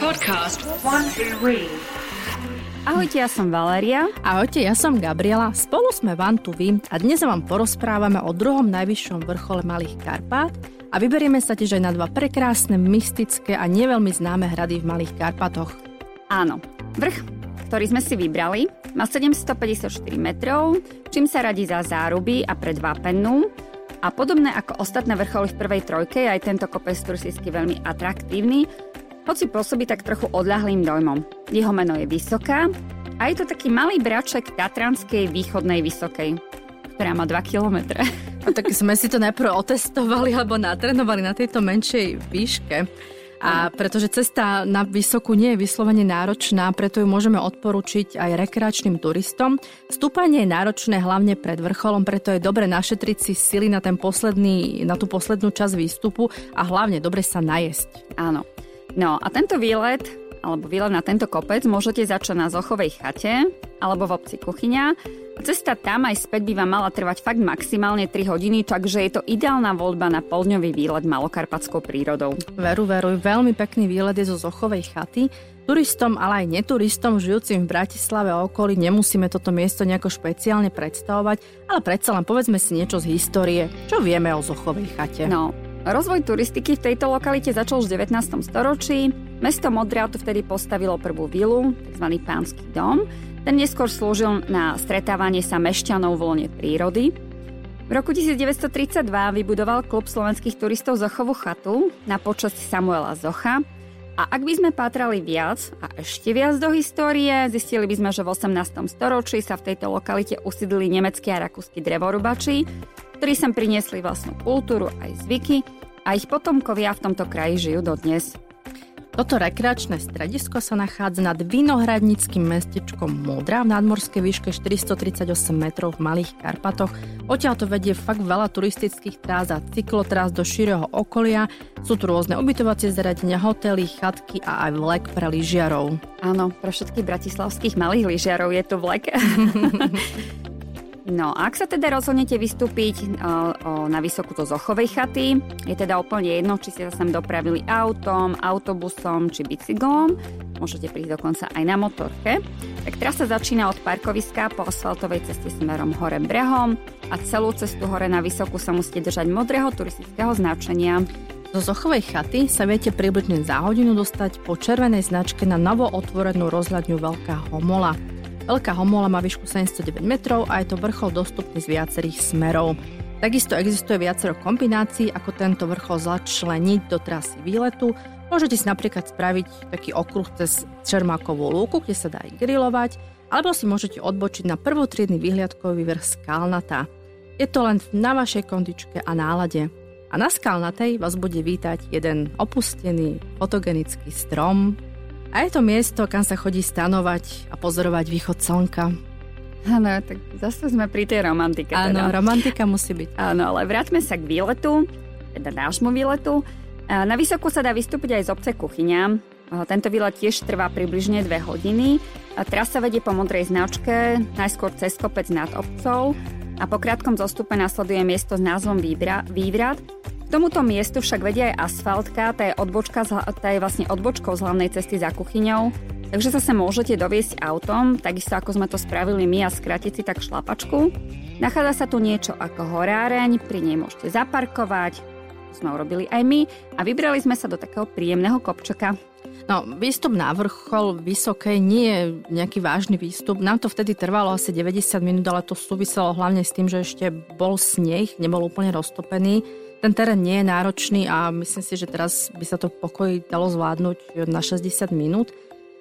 Podcast One Two. Ahojte, ja som Valéria. Ahojte, ja som Gabriela. Spolu sme Van tu vy a dnes vám porozprávame o druhom najvyššom vrchole Malých Karpát a vyberieme sa tiež aj na dva prekrásne, mystické a neveľmi známe hrady v Malých Karpatoch. Áno, vrch, ktorý sme si vybrali, má 754 metrov, čím sa radí za záruby a pred Vápennu. A podobné ako ostatné vrcholy v prvej trojke, aj tento kopec turisticky veľmi atraktívny, hoci pôsobí tak trochu odľahlým dojmom. Jeho meno je Vysoká a je to taký malý braček Tatranskej východnej Vysokej, ktorá má 2 kilometre. A tak sme si to najprv otestovali alebo natrenovali na tejto menšej výške. A pretože cesta na Vysokú nie je vyslovene náročná, preto ju môžeme odporučiť aj rekreačným turistom. Stúpanie je náročné hlavne pred vrcholom, preto je dobre našetriť si sily na, ten posledný, na tú poslednú časť výstupu a hlavne dobre sa najesť. Áno. No a tento výlet, alebo výlet na tento kopec môžete začať na Zochovej chate alebo v obci Kuchyňa. Cesta tam aj späť by vám mala trvať fakt maximálne 3 hodiny, takže je to ideálna voľba na poldňový výlet malokarpatskou prírodou. Veru, veru, veľmi pekný výlet je zo Zochovej chaty. Turistom, ale aj neturistom žijúcim v Bratislave a okolí nemusíme toto miesto nejako špeciálne predstavovať, ale predsa len povedzme si niečo z histórie. Čo vieme o Zochovej chate? No, Rozvoj turistiky v tejto lokalite začal už v 19. storočí. Mesto Modrá tu vtedy postavilo prvú vilu, tzv. pánsky dom. Ten neskôr slúžil na stretávanie sa mešťanov v lone prírody. V roku 1932 vybudoval klub slovenských turistov Zochovú chatu na počasť Samuela Zocha. A ak by sme pátrali viac a ešte viac do histórie, zistili by sme, že v 18. storočí sa v tejto lokalite usídlili nemeckí a rakúsky drevorubači, ktorí sem priniesli vlastnú kultúru aj zvyky a ich potomkovia v tomto kraji žijú dodnes. Toto rekreačné stredisko sa nachádza nad vinohradnickým mestečkom Modra v nadmorskej výške 438 metrov v Malých Karpatoch. Odtiaľ to vedie fakt veľa turistických trás a cyklotrás do šíreho okolia. Sú tu rôzne ubytovacie zariadenia, hotely, chatky a aj vlek pre lyžiarov. Áno, pre všetkých bratislavských malých lyžiarov je tu vlek. No ak sa teda rozhodnete vystúpiť o, na vysokú to Zochovej chaty, je teda úplne jedno, či ste sa sem dopravili autom, autobusom či bicyklom, môžete prísť dokonca aj na motorke. Tak trasa začína od parkoviska po asfaltovej ceste smerom hore brehom a celú cestu hore na vysokú sa musíte držať modrého turistického značenia. Zo Zochovej chaty sa viete približne za hodinu dostať po červenej značke na novo otvorenú rozhľadňu Veľká Homola. Veľká homola má výšku 709 metrov a je to vrchol dostupný z viacerých smerov. Takisto existuje viacero kombinácií, ako tento vrchol začleniť do trasy výletu. Môžete si napríklad spraviť taký okruh cez Čermákovú lúku, kde sa dá aj grilovať, alebo si môžete odbočiť na prvotriedny vyhliadkový vrch Skalnatá. Je to len na vašej kondičke a nálade. A na Skalnatej vás bude vítať jeden opustený fotogenický strom, a je to miesto, kam sa chodí stanovať a pozorovať východ slnka. Áno, tak zase sme pri tej romantike. Áno, teda. romantika musí byť. Áno, ale vráťme sa k výletu, teda nášmu výletu. Na Vysokú sa dá vystúpiť aj z obce Kuchyňa. Tento výlet tiež trvá približne 2 hodiny. Trasa vedie po modrej značke, najskôr cez kopec nad obcov a po krátkom zostupe nasleduje miesto s názvom Vývrat, tomuto miestu však vedia aj asfaltka, tá je, odbočka, tá je vlastne odbočkou z hlavnej cesty za kuchyňou, takže sa sa môžete doviesť autom, takisto ako sme to spravili my a skrátiť si tak šlapačku. Nachádza sa tu niečo ako horáreň, pri nej môžete zaparkovať, to sme urobili aj my a vybrali sme sa do takého príjemného kopčoka. No, výstup na vrchol vysokej nie je nejaký vážny výstup. Nám to vtedy trvalo asi 90 minút, ale to súviselo hlavne s tým, že ešte bol sneh, nebol úplne roztopený. Ten terén nie je náročný a myslím si, že teraz by sa to pokoji dalo zvládnuť na 60 minút.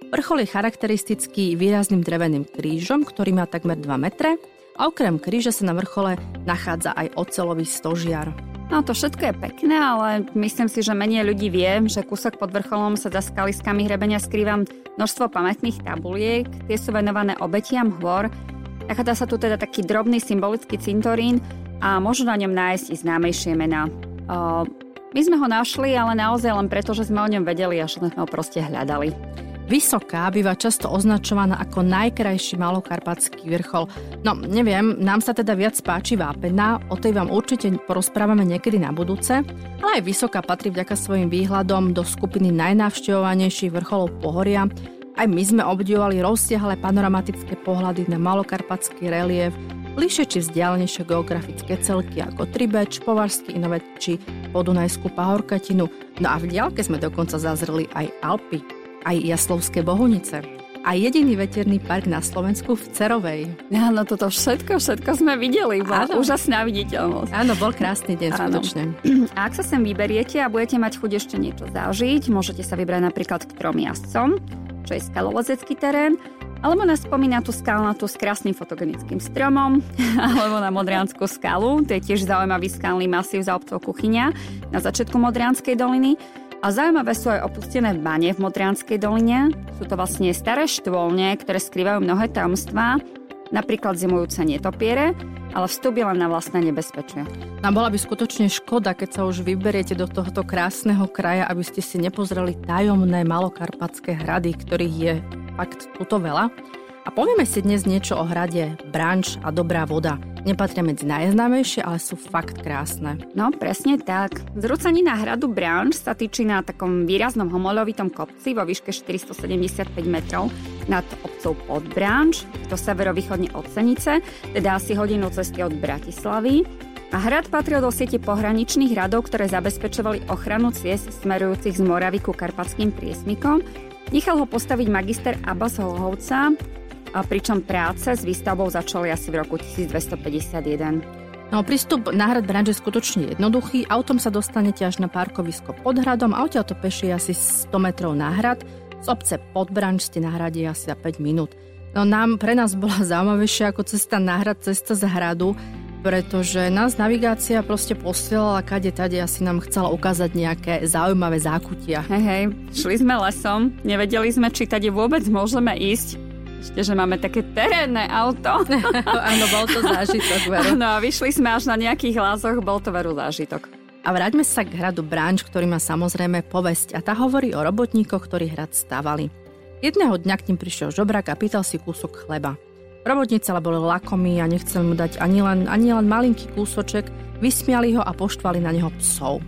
Vrchol je charakteristický výrazným dreveným krížom, ktorý má takmer 2 metre a okrem kríža sa na vrchole nachádza aj ocelový stožiar. No to všetko je pekné, ale myslím si, že menej ľudí vie, že kúsok pod vrcholom sa za skaliskami hrebenia skrýva množstvo pamätných tabuliek, tie sú venované obetiam hôr. Nachádza sa tu teda taký drobný symbolický cintorín, a môžu na ňom nájsť i známejšie mená. My sme ho našli, ale naozaj len preto, že sme o ňom vedeli a sme ho proste hľadali. Vysoká býva často označovaná ako najkrajší malokarpatský vrchol. No, neviem, nám sa teda viac páči Vápena, o tej vám určite porozprávame niekedy na budúce, ale aj Vysoká patrí vďaka svojim výhľadom do skupiny najnavštevovanejších vrcholov pohoria. Aj my sme obdivovali rozsiahle panoramatické pohľady na malokarpatský relief, bližšie či vzdialenejšie geografické celky ako Tribeč, Považský Inovet či Podunajskú pahorkatinu. No a v diálke sme dokonca zazreli aj Alpy aj Jaslovské Bohunice a jediný veterný park na Slovensku v Cerovej. Áno, toto všetko, všetko sme videli. Bola Áno. úžasná viditeľnosť. Áno, bol krásny deň, Áno. skutočne. A ak sa sem vyberiete a budete mať chuť ešte niečo zažiť, môžete sa vybrať napríklad k trom jazdcom, čo je skalolezecký terén, alebo na spomínatú skalnatú s krásnym fotogenickým stromom, alebo na Modrianskú skalu, to je tiež zaujímavý skalný masív za obcov Kuchyňa na začiatku Modrianskej doliny, a zaujímavé sú aj opustené bane v Modrianskej doline. Sú to vlastne staré štvolne, ktoré skrývajú mnohé tajomstvá, napríklad zimujúce netopiere, ale vstup je len na vlastné nebezpečie. A bola by skutočne škoda, keď sa už vyberiete do tohoto krásneho kraja, aby ste si nepozreli tajomné malokarpatské hrady, ktorých je fakt tuto veľa. A povieme si dnes niečo o hrade Branč a Dobrá voda. Nepatria medzi najznámejšie, ale sú fakt krásne. No, presne tak. Zrúcanina hradu Branč sa týči na takom výraznom homolovitom kopci vo výške 475 metrov nad obcov Podbranč, to severovýchodne od Senice, teda asi hodinu cesty od Bratislavy. A hrad patril do siete pohraničných hradov, ktoré zabezpečovali ochranu ciest smerujúcich z Moravy ku Karpatským priesmikom. Nechal ho postaviť magister Abbas Holhovca, a pričom práce s výstavbou začali asi v roku 1251. No, prístup na hrad Branč je skutočne jednoduchý. Autom sa dostanete až na parkovisko pod hradom a odtiaľ to peši asi 100 metrov na hrad. Z obce pod Branč ste na hrade asi za 5 minút. No nám, pre nás bola zaujímavejšia ako cesta na hrad, cesta z hradu, pretože nás navigácia proste posielala kade tade asi nám chcela ukázať nejaké zaujímavé zákutia. Hej, hej, šli sme lesom, nevedeli sme, či tade vôbec môžeme ísť ešte, že máme také terénne auto. Áno, bol to zážitok, veru. No a vyšli sme až na nejakých lázoch, bol to veru zážitok. A vráťme sa k hradu Branč, ktorý má samozrejme povesť a tá hovorí o robotníkoch, ktorí hrad stavali. Jedného dňa k ním prišiel žobrak a pýtal si kúsok chleba. Robotníci ale boli lakomí a nechceli mu dať ani len, ani len malinký kúsoček, vysmiali ho a poštvali na neho psov.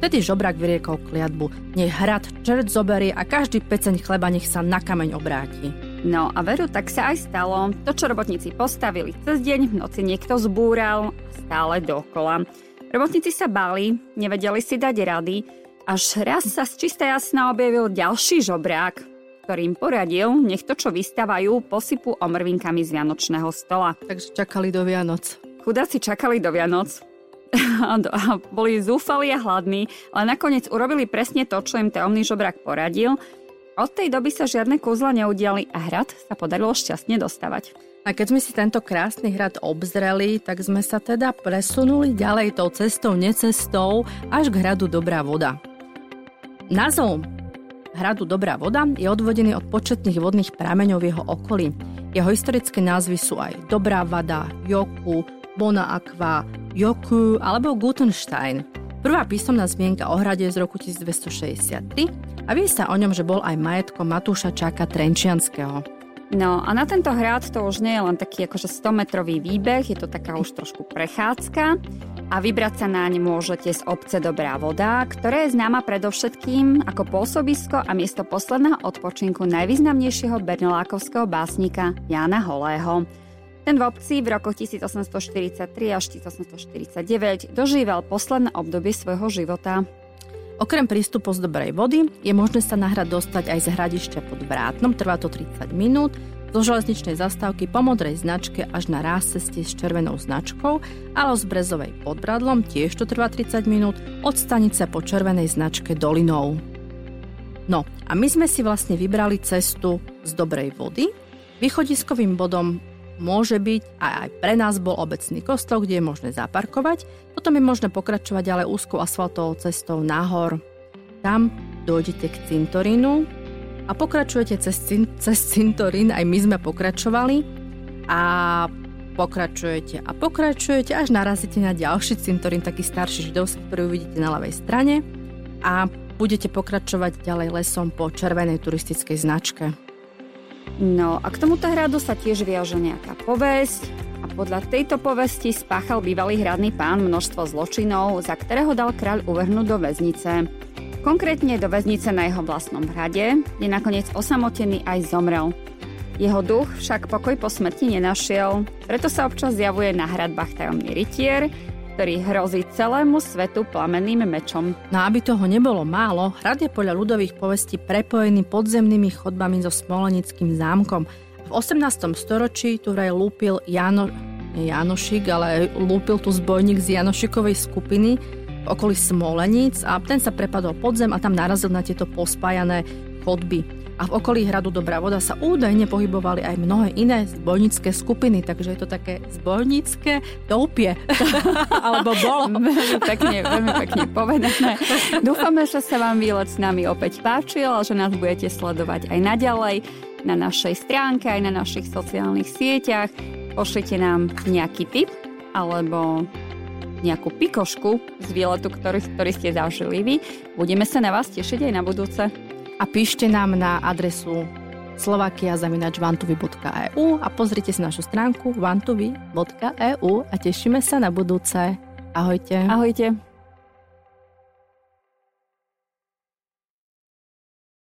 Vtedy žobrak vyriekol kliatbu, nech hrad čert zoberie a každý peceň chleba nech sa na kameň obráti. No a veru, tak sa aj stalo. To, čo robotníci postavili cez deň, v noci niekto zbúral stále dokola. Robotníci sa bali, nevedeli si dať rady, až raz sa z čistej jasna objavil ďalší žobrák, ktorým poradil, nech to, čo vystávajú, posypu omrvinkami z Vianočného stola. Takže čakali do Vianoc. Chudáci čakali do Vianoc. a boli zúfali a hladní, ale nakoniec urobili presne to, čo im tajomný žobrák poradil od tej doby sa žiadne kúzla neudiali a hrad sa podarilo šťastne dostavať. A keď sme si tento krásny hrad obzreli, tak sme sa teda presunuli ďalej tou cestou, necestou až k hradu Dobrá voda. Názov hradu Dobrá voda je odvodený od početných vodných prameňov v jeho okolí. Jeho historické názvy sú aj Dobrá vada, Joku, Bona Aqua, Joku alebo Gutenstein. Prvá písomná zmienka o hrade je z roku 1263 a vie sa o ňom, že bol aj majetkom Matúša Čáka Trenčianského. No a na tento hrad to už nie je len taký akože 100-metrový výbeh, je to taká už trošku prechádzka a vybrať sa naň môžete z obce Dobrá voda, ktorá je známa predovšetkým ako pôsobisko a miesto posledného odpočinku najvýznamnejšieho bernolákovského básnika Jána Holého. Ten v obci v rokoch 1843 až 1849 dožíval posledné obdobie svojho života. Okrem prístupu z dobrej vody je možné sa na hrad dostať aj z hradišťa pod Vrátnom, trvá to 30 minút, zo železničnej zastávky po modrej značke až na ráz ceste s červenou značkou, ale z Brezovej pod Bradlom tiež to trvá 30 minút, od stanice po červenej značke dolinou. No a my sme si vlastne vybrali cestu z dobrej vody. Východiskovým bodom môže byť a aj pre nás bol obecný kostol, kde je možné zaparkovať. Potom je možné pokračovať ale úzkou asfaltovou cestou nahor. Tam dojdete k cintorínu a pokračujete cez, cez cintorín, aj my sme pokračovali a pokračujete a pokračujete, až narazíte na ďalší cintorín, taký starší židovský, ktorý uvidíte na ľavej strane a budete pokračovať ďalej lesom po červenej turistickej značke. No a k tomuto hradu sa tiež viaže nejaká povesť a podľa tejto povesti spáchal bývalý hradný pán množstvo zločinov, za ktorého dal kráľ uvrhnúť do väznice. Konkrétne do väznice na jeho vlastnom hrade, kde nakoniec osamotený aj zomrel. Jeho duch však pokoj po smrti nenašiel, preto sa občas zjavuje na hradbách tajomný rytier, ktorý hrozí celému svetu plamenným mečom. No aby toho nebolo málo, hrad je podľa ľudových povestí prepojený podzemnými chodbami so Smolenickým zámkom. V 18. storočí tu vraj lúpil Jano, Janošik, ale lúpil tu zbojník z Janošikovej skupiny okolí Smoleníc a ten sa prepadol podzem a tam narazil na tieto pospájané chodby a v okolí hradu Dobrá voda sa údajne pohybovali aj mnohé iné zbojnícke skupiny, takže je to také zbojnícke doupie. Alebo bolo. veľmi pekne, veľmi pekne povedané. Dúfame, že sa vám výlet s nami opäť páčil a že nás budete sledovať aj naďalej na našej stránke, aj na našich sociálnych sieťach. Pošlite nám nejaký tip alebo nejakú pikošku z výletu, ktorý, ktorý ste zažili vy. Budeme sa na vás tešiť aj na budúce a píšte nám na adresu slovakia.vantuvi.eu a pozrite si našu stránku vantuvi.eu a tešíme sa na budúce. Ahojte. Ahojte.